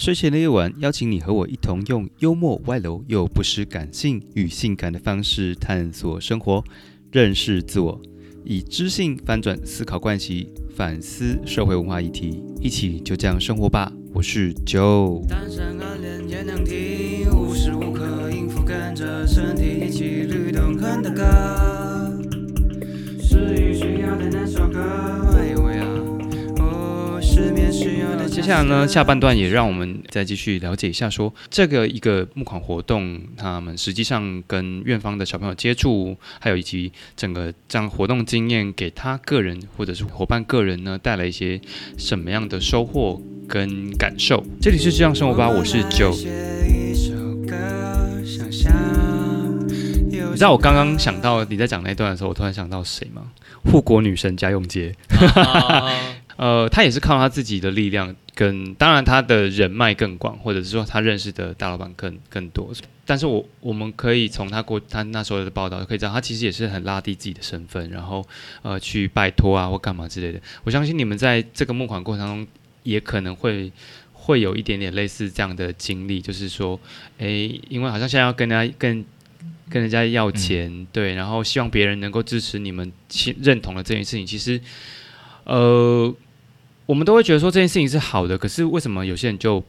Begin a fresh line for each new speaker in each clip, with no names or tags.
睡前的夜晚，邀请你和我一同用幽默、外露又不失感性与性感的方式探索生活，认识自我，以知性翻转思考惯习，反思社会文化议题，一起就这样生活吧。我是 Joe。
单身暗恋也能听，无时无刻应付跟着身体一起律动哼的歌，失语需要的那首歌。
接下来呢，下半段也让我们再继续了解一下说，这个一个募款活动，他们实际上跟院方的小朋友接触，还有以及整个这样活动经验，给他个人或者是伙伴个人呢，带来一些什么样的收获跟感受？这里是这样生活吧，我是 Joe。你知道我刚刚想到你在讲那段的时候，我突然想到谁吗？护国女神家用街。呃，他也是靠他自己的力量，跟当然他的人脉更广，或者是说他认识的大老板更更多。但是我我们可以从他过他那时候的报道可以知道，他其实也是很拉低自己的身份，然后呃去拜托啊或干嘛之类的。我相信你们在这个募款过程中，也可能会会有一点点类似这样的经历，就是说，诶，因为好像现在要跟人家跟跟人家要钱，对，然后希望别人能够支持你们认同的这件事情，其实呃。我们都会觉得说这件事情是好的，可是为什么有些人就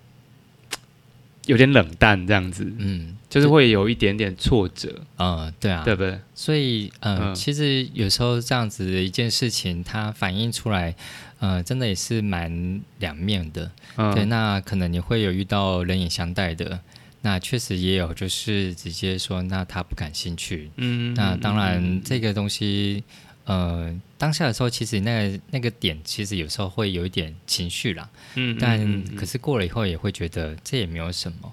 有点冷淡这样子？嗯，就是会有一点点挫折。
嗯，对啊，
对不对？
所以，嗯，其实有时候这样子的一件事情，它反映出来，呃，真的也是蛮两面的。对，那可能你会有遇到冷眼相待的，那确实也有就是直接说，那他不感兴趣。嗯，那当然这个东西。呃，当下的时候，其实那个那个点，其实有时候会有一点情绪啦。嗯，但可是过了以后，也会觉得这也没有什么。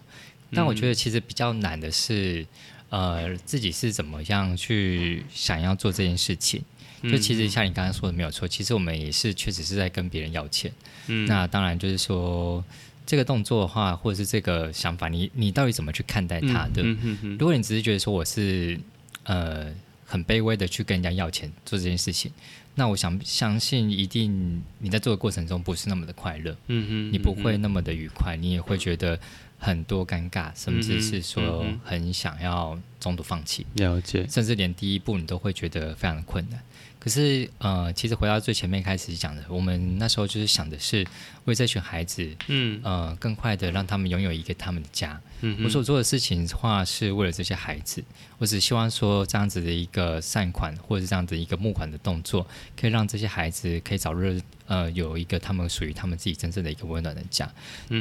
但我觉得其实比较难的是，呃，自己是怎么样去想要做这件事情。就其实像你刚刚说的没有错，其实我们也是确实是在跟别人要钱。嗯，那当然就是说这个动作的话，或者是这个想法，你你到底怎么去看待它的？如果你只是觉得说我是呃。很卑微的去跟人家要钱做这件事情，那我想相信一定你在做的过程中不是那么的快乐，嗯哼，你不会那么的愉快，你也会觉得很多尴尬，甚至是说很想要中途放弃，
了解，
甚至连第一步你都会觉得非常的困难。可是，呃，其实回到最前面开始讲的，我们那时候就是想的是为这群孩子，嗯，呃，更快的让他们拥有一个他们的家。嗯，我所做的事情的话，是为了这些孩子。我只希望说，这样子的一个善款，或者是这样子一个募款的动作，可以让这些孩子可以早日，呃，有一个他们属于他们自己真正的一个温暖的家。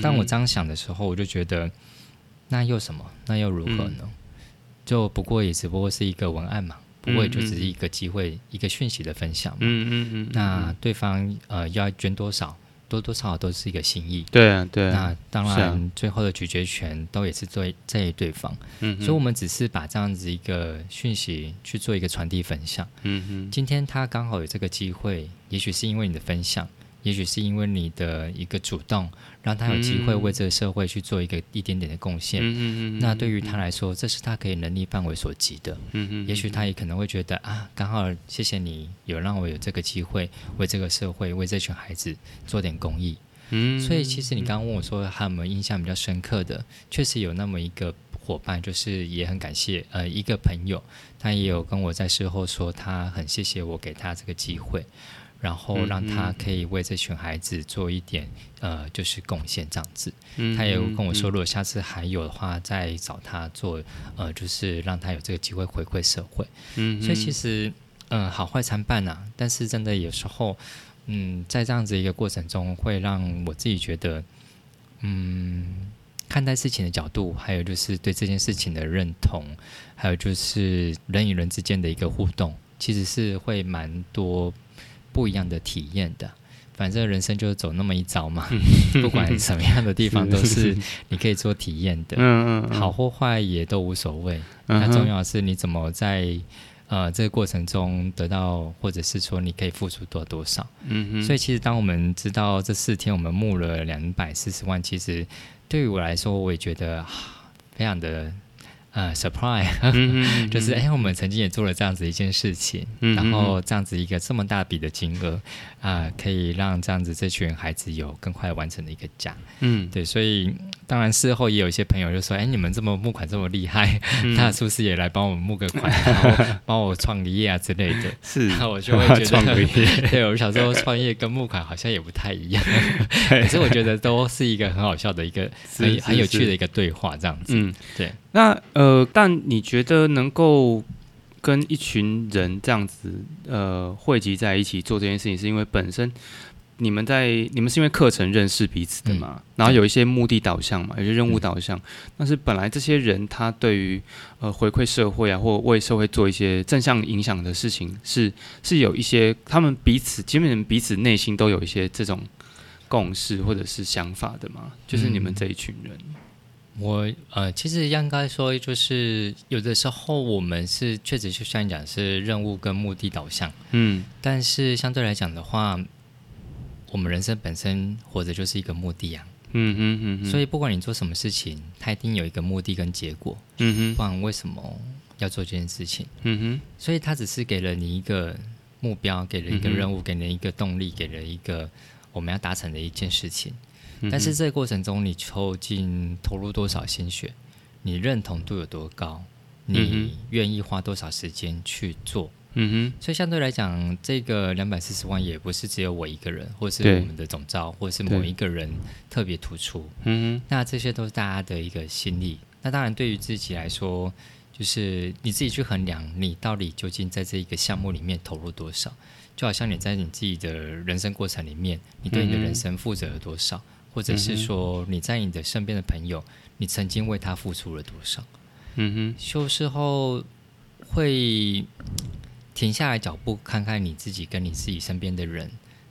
当我这样想的时候，我就觉得，那又什么？那又如何呢？就不过也只不过是一个文案嘛。不过也就只是一个机会，一个讯息的分享嘛。嗯嗯嗯。那对方呃要捐多少，多多少少都是一个心意。
对啊，对。
那当然，最后的咀嚼权都也是在在对方。嗯。所以我们只是把这样子一个讯息去做一个传递分享。嗯嗯。今天他刚好有这个机会，也许是因为你的分享。也许是因为你的一个主动，让他有机会为这个社会去做一个一点点的贡献。嗯嗯嗯那对于他来说，这是他可以能力范围所及的。嗯嗯。也许他也可能会觉得啊，刚好谢谢你有让我有这个机会为这个社会、为这群孩子做点公益。嗯。所以其实你刚刚问我说，还有没有印象比较深刻的？确实有那么一个伙伴，就是也很感谢呃一个朋友，他也有跟我在事后说，他很谢谢我给他这个机会。然后让他可以为这群孩子做一点呃，就是贡献这样子。他也跟我说，如果下次还有的话，再找他做呃，就是让他有这个机会回馈社会。嗯，所以其实嗯，好坏参半呐。但是真的有时候，嗯，在这样子一个过程中，会让我自己觉得，嗯，看待事情的角度，还有就是对这件事情的认同，还有就是人与人之间的一个互动，其实是会蛮多。不一样的体验的，反正人生就是走那么一遭嘛，不管什么样的地方都是 你可以做体验的，嗯嗯，好或坏也都无所谓。那重要的是你怎么在呃这个过程中得到，或者是说你可以付出多多少。所以其实当我们知道这四天我们募了两百四十万，其实对于我来说，我也觉得非常的。呃，surprise，就是哎，我们曾经也做了这样子一件事情，然后这样子一个这么大笔的金额啊，可以让这样子这群孩子有更快完成的一个奖。嗯，对，所以当然事后也有一些朋友就说，哎，你们这么募款这么厉害，那是不是也来帮我们募个款，然后 帮我创个业啊之类的？
是，
那我就会觉得，对，我小时候创业跟募款好像也不太一样，可是我觉得都是一个很好笑的一个很很有趣的一个对话，这样子。嗯，对。
那呃，但你觉得能够跟一群人这样子呃汇集在一起做这件事情，是因为本身你们在你们是因为课程认识彼此的嘛？然后有一些目的导向嘛，有些任务导向。但是本来这些人他对于呃回馈社会啊，或为社会做一些正向影响的事情，是是有一些他们彼此基本上彼此内心都有一些这种共识或者是想法的嘛？就是你们这一群人。
我呃，其实应该说，就是有的时候我们是确实就像你讲，是任务跟目的导向，嗯，但是相对来讲的话，我们人生本身活着就是一个目的啊，嗯嗯嗯，所以不管你做什么事情，它一定有一个目的跟结果，嗯哼，不然为什么要做这件事情？嗯哼，所以它只是给了你一个目标，给了一个任务，给了一个动力，给了一个我们要达成的一件事情。但是这个过程中，你究竟投入多少心血？你认同度有多高？你愿意花多少时间去做？嗯哼。所以相对来讲，这个两百四十万也不是只有我一个人，或是我们的总招，或是某一个人特别突出。嗯哼。那这些都是大家的一个心力。那当然，对于自己来说，就是你自己去衡量，你到底究竟在这一个项目里面投入多少？就好像你在你自己的人生过程里面，你对你的人生负责了多少？或者是说你在你的身边的朋友，你曾经为他付出了多少？嗯哼，修饰后会停下来脚步，看看你自己跟你自己身边的人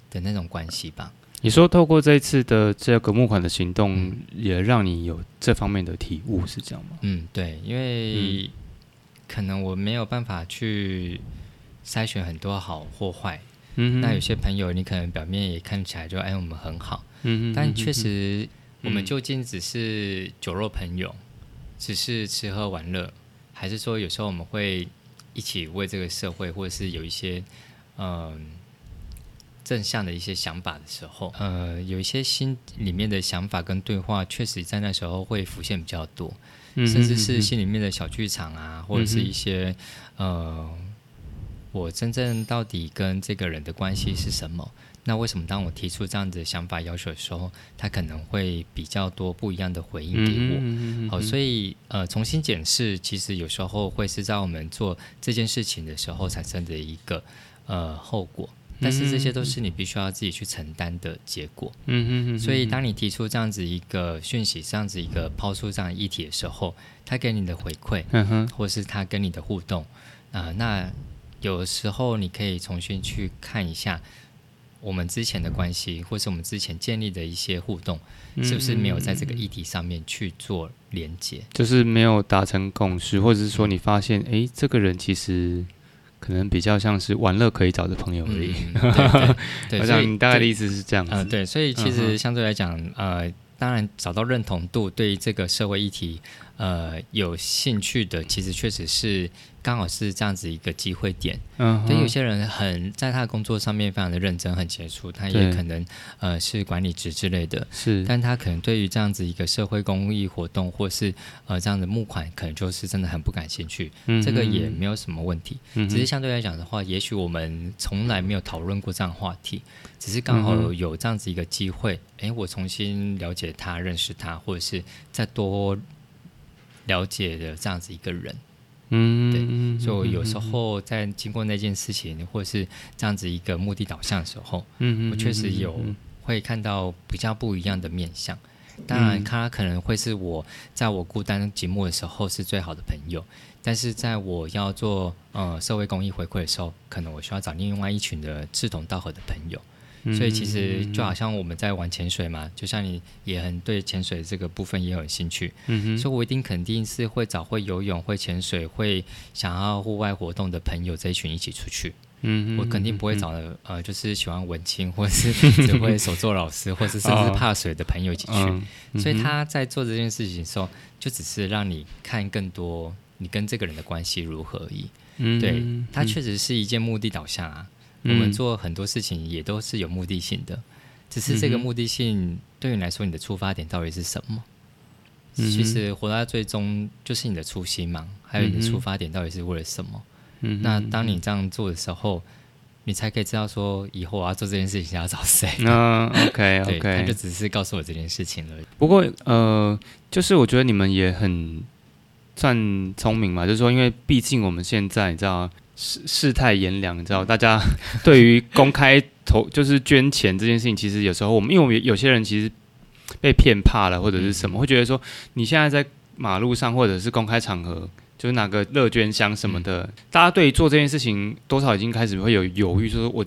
的那种关系吧。
你说透过这一次的这个募款的行动，也让你有这方面的体悟，是这样吗？
嗯，对，因为可能我没有办法去筛选很多好或坏。嗯，那有些朋友，你可能表面也看起来就哎，我们很好。嗯但确实，我们究竟只是酒肉朋友，只是吃喝玩乐，还是说有时候我们会一起为这个社会，或者是有一些嗯正向的一些想法的时候，呃，有一些心里面的想法跟对话，确实在那时候会浮现比较多，甚至是心里面的小剧场啊，或者是一些呃，我真正到底跟这个人的关系是什么？那为什么当我提出这样子的想法要求的时候，他可能会比较多不一样的回应给我？好，所以呃，重新检视，其实有时候会是在我们做这件事情的时候产生的一个呃后果，但是这些都是你必须要自己去承担的结果。嗯嗯所以当你提出这样子一个讯息，这样子一个抛出这样议题的时候，他给你的回馈，嗯哼，或是他跟你的互动啊，那有时候你可以重新去看一下。我们之前的关系，或是我们之前建立的一些互动，是不是没有在这个议题上面去做连接？
就是没有达成共识，或者是说你发现，哎，这个人其实可能比较像是玩乐可以找的朋友而已。
对，
我想你大概的意思是这样子。
对，所以其实相对来讲，呃，当然找到认同度，对于这个社会议题，呃，有兴趣的，其实确实是。刚好是这样子一个机会点，嗯，对，有些人很在他的工作上面非常的认真，很杰出，他也可能呃是管理职之类的，
是，
但他可能对于这样子一个社会公益活动或是呃这样的募款，可能就是真的很不感兴趣，嗯，这个也没有什么问题，嗯，只是相对来讲的话，也许我们从来没有讨论过这样话题，只是刚好有这样子一个机会，哎，我重新了解他，认识他，或者是再多了解的这样子一个人。嗯，对，所以有时候在经过那件事情，或者是这样子一个目的导向的时候，嗯嗯，我确实有会看到比较不一样的面相。当然，他可能会是我在我孤单寂寞的时候是最好的朋友，但是在我要做呃社会公益回馈的时候，可能我需要找另外一群的志同道合的朋友。所以其实就好像我们在玩潜水嘛，就像你也很对潜水这个部分也有兴趣，嗯哼，所以我一定肯定是会找会游泳、会潜水、会想要户外活动的朋友这一群一起出去，嗯，我肯定不会找呃，就是喜欢文青，或是 只会手作老师，或是甚至怕水的朋友一起去。所以他在做这件事情的时候，就只是让你看更多你跟这个人的关系如何而已。嗯，对，他确实是一件目的导向啊。我们做很多事情也都是有目的性的，只是这个目的性对你来说，你的出发点到底是什么？其实活到最终就是你的初心嘛，还有你的出发点到底是为了什么？嗯，那当你这样做的时候，你才可以知道说以后我要做这件事情要找谁。
嗯，OK OK，
他就只是告诉我这件事情而已。
不过呃，就是我觉得你们也很算聪明嘛，就是说，因为毕竟我们现在你知道世世态炎凉，你知道大家 对于公开投就是捐钱这件事情，其实有时候我们因为我们有些人其实。被骗怕了，或者是什么，会觉得说你现在在马路上或者是公开场合，就是拿个乐捐箱什么的，大家对做这件事情多少已经开始会有犹豫，说我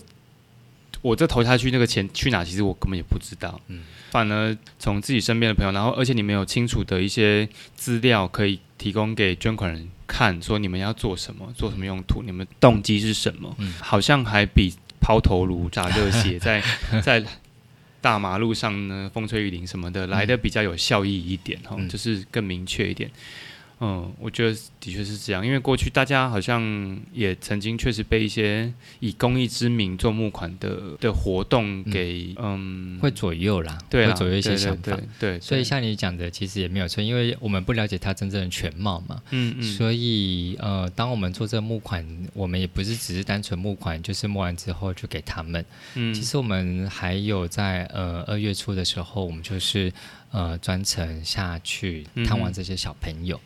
我这投下去那个钱去哪，其实我根本也不知道。嗯，反而从自己身边的朋友，然后而且你们有清楚的一些资料可以提供给捐款人看，说你们要做什么，做什么用途，你们动机是什么，好像还比抛头颅炸热血在 在。大马路上呢，风吹雨淋什么的，来的比较有效益一点哈，就是更明确一点。嗯，我觉得的确是这样，因为过去大家好像也曾经确实被一些以公益之名做募款的的活动给嗯
会左右啦，
对，
会左右一些想法，
对，
所以像你讲的，其实也没有错，因为我们不了解他真正的全貌嘛，嗯嗯，所以呃，当我们做这个募款，我们也不是只是单纯募款，就是募完之后就给他们，嗯，其实我们还有在呃二月初的时候，我们就是呃专程下去探望这些小朋友。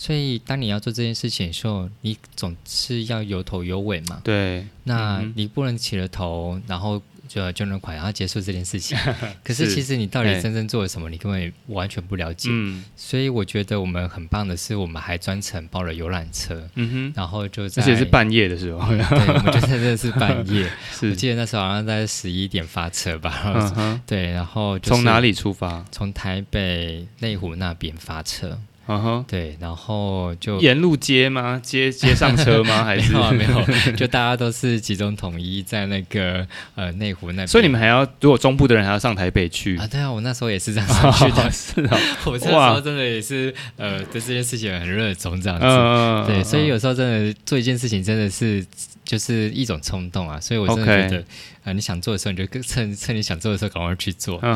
所以，当你要做这件事情的时候，你总是要有头有尾嘛。
对。
那你不能起了头，然后就捐了款，然后结束这件事情。可是，其实你到底真正做了什么，你根本完全不了解。嗯。所以，我觉得我们很棒的是，我们还专程包了游览车。嗯哼。然后就在，
而且是半夜的时候。
对，我们就真的是半夜。是。我记得那时候好像在十一点发车吧。嗯哼。对，然后
从哪里出发？
从台北内湖那边发车。嗯哼，对，然后就
沿路接吗？接 接上车吗？还是
没有没有？就大家都是集中统一在那个呃内湖那边。
所以你们还要，如果中部的人还要上台北去
啊？对啊，我那时候也是这样上去的。
是啊，
我那时候真的也是呃对这件事情很热衷这样子。对，所以有时候真的做一件事情真的是就是一种冲动啊。所以我真的觉得呃你想做的时候，你就趁趁你想做的时候赶快去做。对，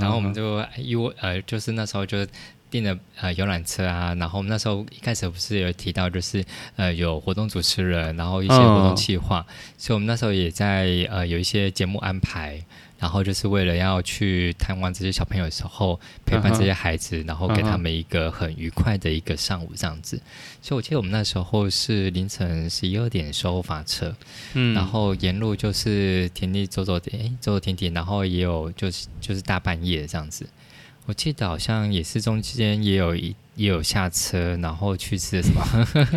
然后我们就因为呃就是那时候就。订了呃游览车啊，然后我们那时候一开始不是有提到，就是呃有活动主持人，然后一些活动计划，所以我们那时候也在呃有一些节目安排，然后就是为了要去探望这些小朋友的时候，陪伴这些孩子，然后给他们一个很愉快的一个上午这样子。所以我记得我们那时候是凌晨十一二点时候发车，嗯，然后沿路就是田地走走，哎走走停停，然后也有就是就是大半夜这样子。我记得好像也是中间也有一也有下车，然后去吃什么？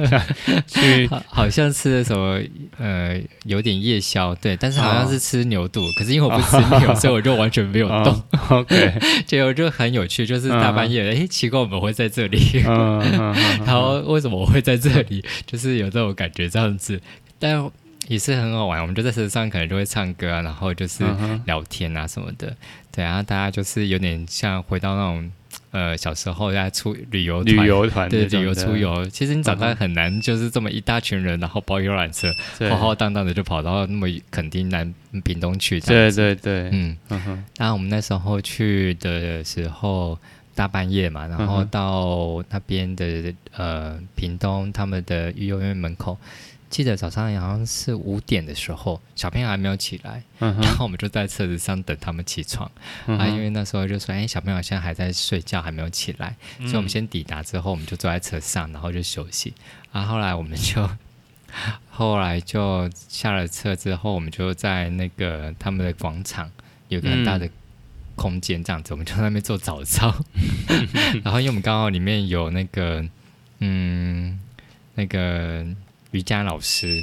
去好像吃的什么呃，有点夜宵，对，但是好像是吃牛肚。可是因为我不吃牛，所以我就完全没有动。
OK，
结果就很有趣，就是大半夜，哎，奇怪我们会在这里，然后为什么我会在这里？就是有这种感觉这样子，但。也是很好玩，我们就在车上可能就会唱歌啊，然后就是聊天啊什么的，对啊，大家就是有点像回到那种呃小时候在出旅游
旅游团
对旅游出游。其实你长大很难，就是这么一大群人，然后包游览车，浩浩荡荡的就跑到那么垦丁南屏东去。
对对对，
嗯，然后我们那时候去的时候大半夜嘛，然后到那边的呃屏东他们的育幼院门口。记得早上好像是五点的时候，小朋友还没有起来，然后我们就在车子上等他们起床。啊，因为那时候就说，哎，小朋友现在还在睡觉，还没有起来，所以我们先抵达之后，我们就坐在车上，然后就休息。啊，后来我们就 后来就下了车之后，我们就在那个他们的广场有个很大的空间，这样子，我们就在那边做早操。然后因为我们刚好里面有那个，嗯，那个。瑜伽老师，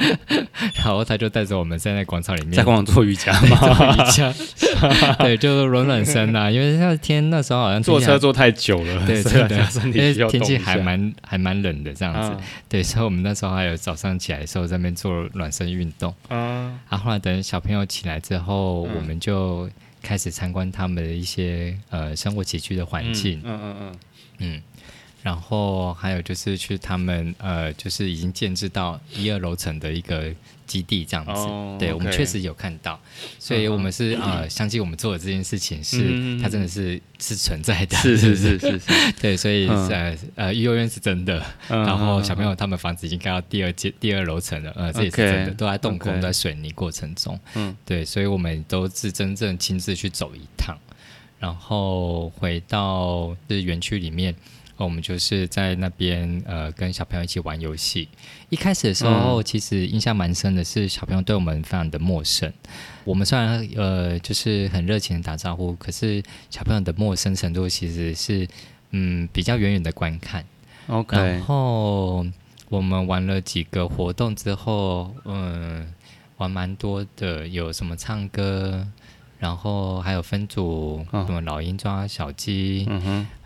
然后他就带着我们在那广场里面，
在广场做瑜伽吗？
做瑜伽，对，就是暖暖身啊，因为那天那时候好像
坐车坐太久了，
对，
真
的，因为天气还蛮还蛮冷的这样子，对，所以我们那时候还有早上起来的时候在那边做暖身运动，啊，然后后来等小朋友起来之后，我们就开始参观他们的一些呃生活起居的环境，嗯嗯嗯，嗯。然后还有就是去他们呃，就是已经建制到一二楼层的一个基地这样子，对我们确实有看到，所以我们是呃相信我们做的这件事情是它真的是是存在的，
是是是是，
对，所以呃呃幼儿园是真的，然后小朋友他们房子已经盖到第二阶第二楼层了，呃这也是真的，都在动工在水泥过程中，嗯，对，所以我们都是真正亲自去走一趟，然后回到这园区里面。我们就是在那边呃，跟小朋友一起玩游戏。一开始的时候，其实印象蛮深的是，小朋友对我们非常的陌生。我们虽然呃，就是很热情的打招呼，可是小朋友的陌生程度其实是嗯比较远远的观看。
OK。
然后我们玩了几个活动之后，嗯，玩蛮多的，有什么唱歌。然后还有分组，什么老鹰抓小鸡，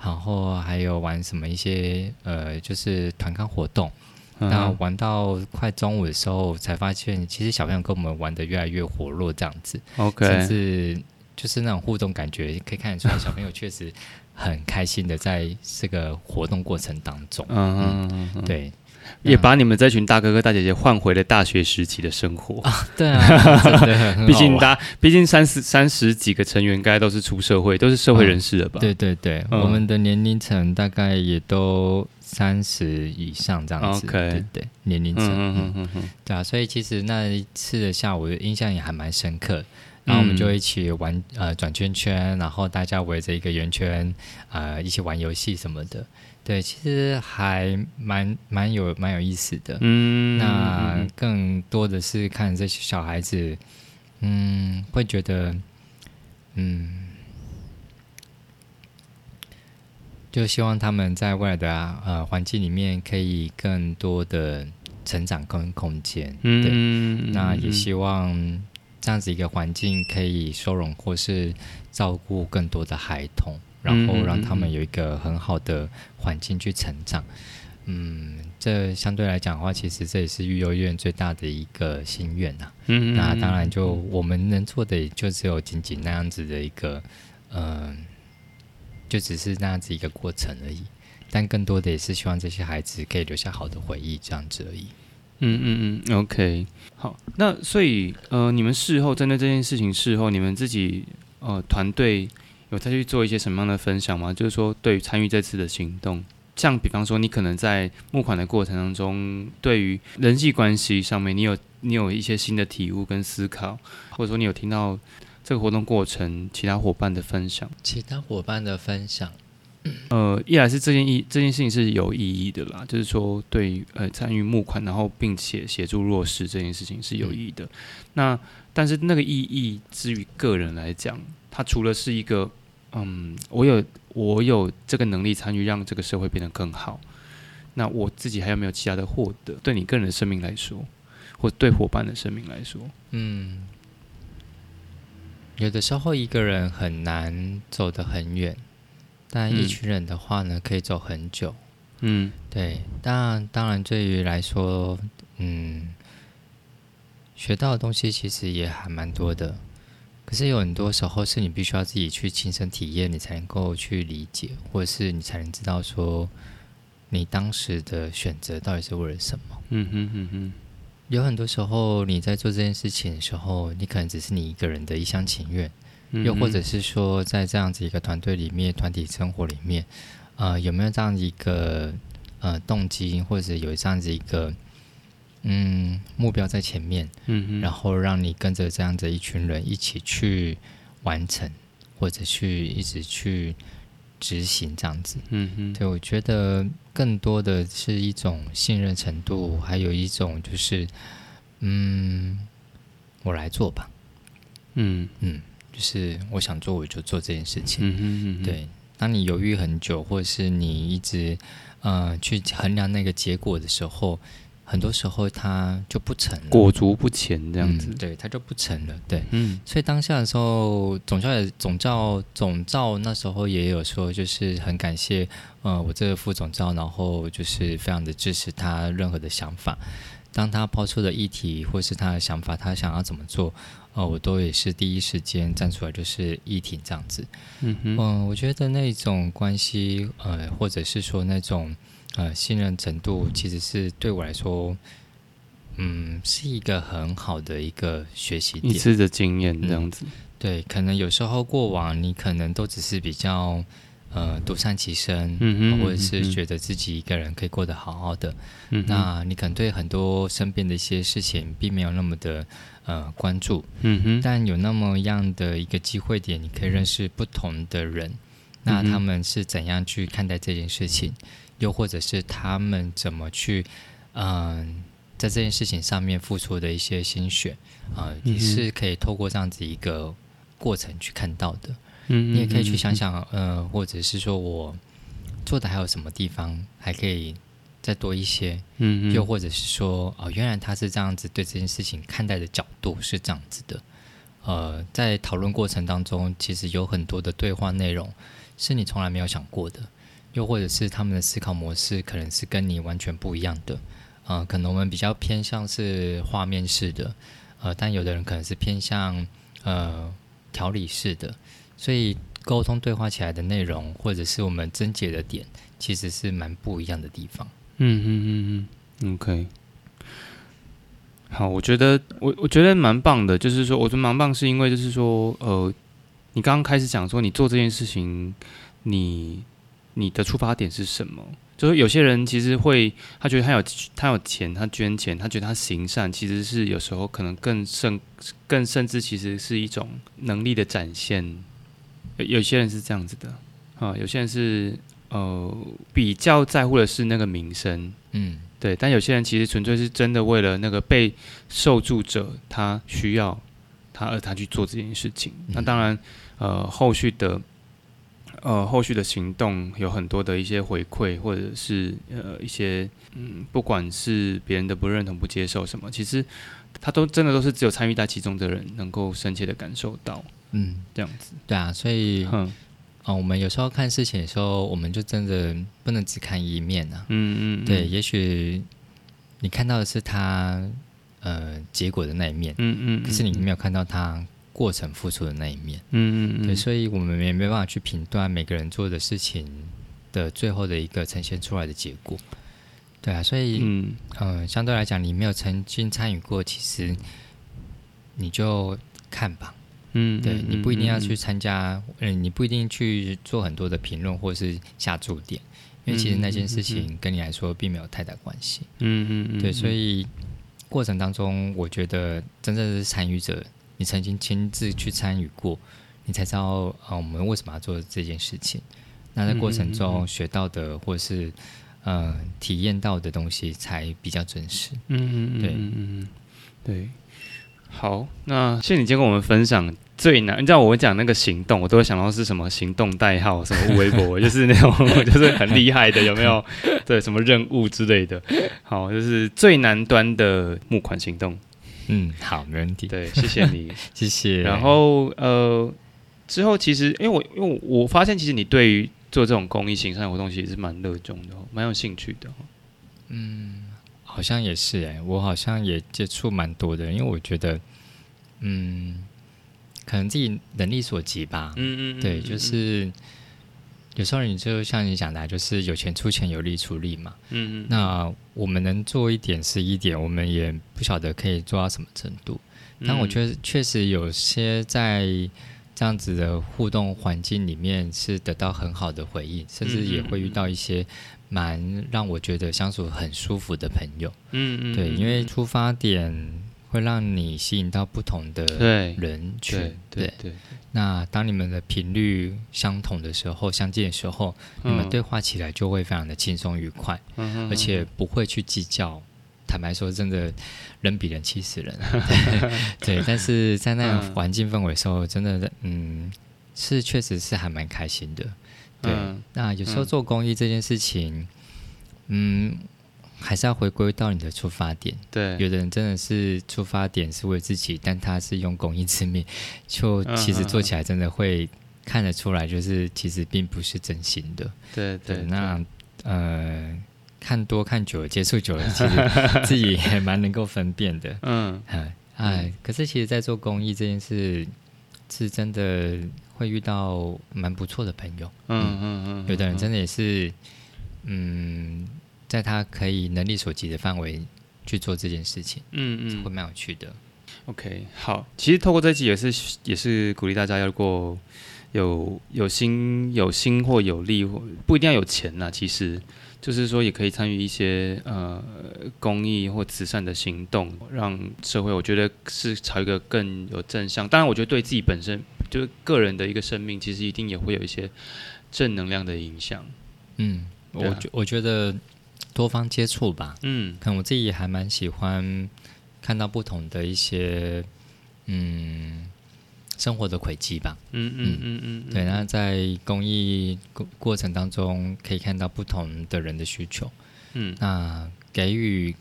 然后还有玩什么一些呃，就是团康活动。那玩到快中午的时候，才发现其实小朋友跟我们玩的越来越活络，这样子。
OK，
甚至就是那种互动感觉，可以看得出来，小朋友确实很开心的在这个活动过程当中。嗯嗯嗯，对。
也把你们这群大哥哥大姐姐换回了大学时期的生活
啊！对 啊，
毕竟大，毕竟三十三十几个成员，应该都是出社会，都是社会人士了吧？
对对对，我们的年龄层大概也都三十以上这样子。
对
对，年龄层，嗯嗯嗯，对啊，所以其实那一次的下午印象也还蛮深刻。然后我们就一起玩呃转圈圈，然后大家围着一个圆圈啊，一起玩游戏什么的。对，其实还蛮蛮有蛮有意思的。嗯，那更多的是看这些小孩子，嗯，会觉得，嗯，就希望他们在未来的呃环境里面可以更多的成长跟空间。嗯，那也希望这样子一个环境可以收容或是照顾更多的孩童。然后让他们有一个很好的环境去成长，嗯，这相对来讲的话，其实这也是育幼院最大的一个心愿呐。嗯那当然，就我们能做的，也就只有仅仅那样子的一个，嗯，就只是那样子一个过程而已。但更多的也是希望这些孩子可以留下好的回忆，这样子而已。
嗯嗯嗯，OK，好。那所以，呃，你们事后针对这件事情，事后你们自己呃团队。有再去做一些什么样的分享吗？就是说，对于参与这次的行动，像比方说，你可能在募款的过程当中，对于人际关系上面，你有你有一些新的体悟跟思考，或者说你有听到这个活动过程其他伙伴的分享。
其他伙伴的分享，
呃，一来是这件意这件事情是有意义的啦，就是说，对呃参与募款，然后并且协助弱势这件事情是有意义的。那但是那个意义，至于个人来讲，它除了是一个嗯，我有我有这个能力参与，让这个社会变得更好。那我自己还有没有其他的获得？对你个人的生命来说，或对伙伴的生命来说，嗯，
有的时候一个人很难走得很远，但一群人的话呢，可以走很久。嗯，对。当然，当然，对于来说，嗯，学到的东西其实也还蛮多的。可是有很多时候是你必须要自己去亲身体验，你才能够去理解，或者是你才能知道说你当时的选择到底是为了什么。嗯哼嗯哼。有很多时候你在做这件事情的时候，你可能只是你一个人的一厢情愿，又或者是说在这样子一个团队里面、团体生活里面，呃，有没有这样一个呃动机，或者有这样子一个。嗯，目标在前面，嗯然后让你跟着这样子一群人一起去完成，或者去一直去执行这样子，嗯哼，对我觉得更多的是一种信任程度，还有一种就是，嗯，我来做吧，嗯。嗯，就是我想做我就做这件事情，嗯嗯，对，当你犹豫很久，或者是你一直呃去衡量那个结果的时候。很多时候它就不成了，
裹足不前这样子，
对，它就不成了，对，嗯，所以当下的时候，总教也总教总教那时候也有说，就是很感谢，呃，我这个副总教，然后就是非常的支持他任何的想法，当他抛出的议题或是他的想法，他想要怎么做，呃，我都也是第一时间站出来，就是议题这样子，嗯嗯，我觉得那种关系，呃，或者是说那种。呃，信任程度其实是对我来说，嗯，是一个很好的一个学习点，
一次的经验这样子。
对，可能有时候过往你可能都只是比较呃独善其身，嗯或者是觉得自己一个人可以过得好好的，嗯，那你可能对很多身边的一些事情并没有那么的呃关注，嗯哼，但有那么样的一个机会点，你可以认识不同的人，那他们是怎样去看待这件事情？又或者是他们怎么去，嗯，在这件事情上面付出的一些心血啊，你是可以透过这样子一个过程去看到的。嗯，你也可以去想想，呃，或者是说我做的还有什么地方还可以再多一些。嗯又或者是说，哦，原来他是这样子对这件事情看待的角度是这样子的。呃，在讨论过程当中，其实有很多的对话内容是你从来没有想过的。又或者是他们的思考模式可能是跟你完全不一样的，呃，可能我们比较偏向是画面式的，呃，但有的人可能是偏向呃条理式的，所以沟通对话起来的内容或者是我们症结的点，其实是蛮不一样的地方。
嗯嗯嗯嗯，OK，好，我觉得我我觉得蛮棒的，就是说我觉得蛮棒，是因为就是说呃，你刚刚开始讲说你做这件事情，你。你的出发点是什么？就是有些人其实会，他觉得他有他有钱，他捐钱，他觉得他行善，其实是有时候可能更甚更甚至其实是一种能力的展现。有些人是这样子的啊，有些人是呃比较在乎的是那个名声，嗯，对。但有些人其实纯粹是真的为了那个被受助者他需要他而他去做这件事情。那当然呃后续的。呃，后续的行动有很多的一些回馈，或者是呃一些嗯，不管是别人的不认同、不接受什么，其实他都真的都是只有参与在其中的人能够深切的感受到，嗯，这样子。
对啊，所以，嗯，哦，我们有时候看事情的时候，我们就真的不能只看一面啊，嗯嗯，对，也许你看到的是他呃结果的那一面，嗯嗯，可是你没有看到他。过程付出的那一面，嗯嗯嗯，对，所以我们也没办法去评断每个人做的事情的最后的一个呈现出来的结果，对啊，所以嗯。嗯，相对来讲，你没有曾经参与过，其实你就看吧，嗯，对你不一定要去参加，嗯，你不一定去做很多的评论或是下注点，因为其实那件事情跟你来说并没有太大关系，嗯嗯嗯，对，所以过程当中，我觉得真正是参与者。你曾经亲自去参与过，你才知道啊，我们为什么要做这件事情？那在过程中学到的，或是呃体验到的东西，才比较真实。嗯嗯对嗯嗯
对。好，那谢谢你今天跟我们分享最难。你知道我讲那个行动，我都会想到是什么行动代号，什么微博，就是那种就是很厉害的，有没有？对，什么任务之类的。好，就是最南端的募款行动。
嗯，好，没问题。
对，谢谢你，
谢谢。
然后呃，之后其实因为我因为我发现，其实你对于做这种公益形象活动，其实是蛮热衷的，蛮有兴趣的。
嗯，好像也是哎，我好像也接触蛮多的，因为我觉得，嗯，可能自己能力所及吧。嗯嗯，对，就是。有时候你就像你讲的，就是有钱出钱，有力出力嘛。嗯嗯。那我们能做一点是一点，我们也不晓得可以做到什么程度。但我觉得确实有些在这样子的互动环境里面是得到很好的回应，甚至也会遇到一些蛮让我觉得相处很舒服的朋友。嗯嗯。对，因为出发点。会让你吸引到不同的人群，对对。那当你们的频率相同的时候，相近的时候，你们对话起来就会非常的轻松愉快，而且不会去计较。坦白说，真的人比人气死人。对，但是在那样环境氛围的时候，真的，嗯，是确实是还蛮开心的。对，那有时候做公益这件事情，嗯。还是要回归到你的出发点。
对，
有的人真的是出发点是为自己，但他是用公益之名，就其实做起来真的会看得出来，就是其实并不是真心的。
对对，
那呃，看多看久了，接触久了，其实自己也蛮能够分辨的。嗯，哎，可是其实，在做公益这件事，是真的会遇到蛮不错的朋友。嗯嗯嗯，有的人真的也是，嗯。在他可以能力所及的范围去做这件事情，嗯嗯，会蛮有趣的。
OK，好，其实透过这集也是也是鼓励大家，如果有有心有心或有力，或不一定要有钱呐，其实就是说也可以参与一些呃公益或慈善的行动，让社会我觉得是朝一个更有正向。当然，我觉得对自己本身就是个人的一个生命，其实一定也会有一些正能量的影响。
嗯，我觉我觉得。多方接触吧，嗯，看我自己还蛮喜欢看到不同的一些嗯生活的轨迹吧，嗯嗯嗯。嗯，对，那在公益过过程当中可以看到不同的人的需求，嗯，那给予。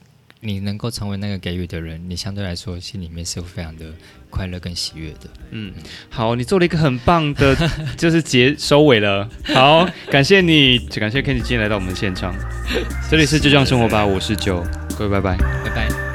你能够成为那个给予的人，你相对来说心里面是非常的快乐跟喜悦的。
嗯，好，你做了一个很棒的，就是结收尾了。好，感谢你，感谢 Kenny 今天来到我们的现场。这里是就这样生活吧，我是九，各位拜拜，
拜拜。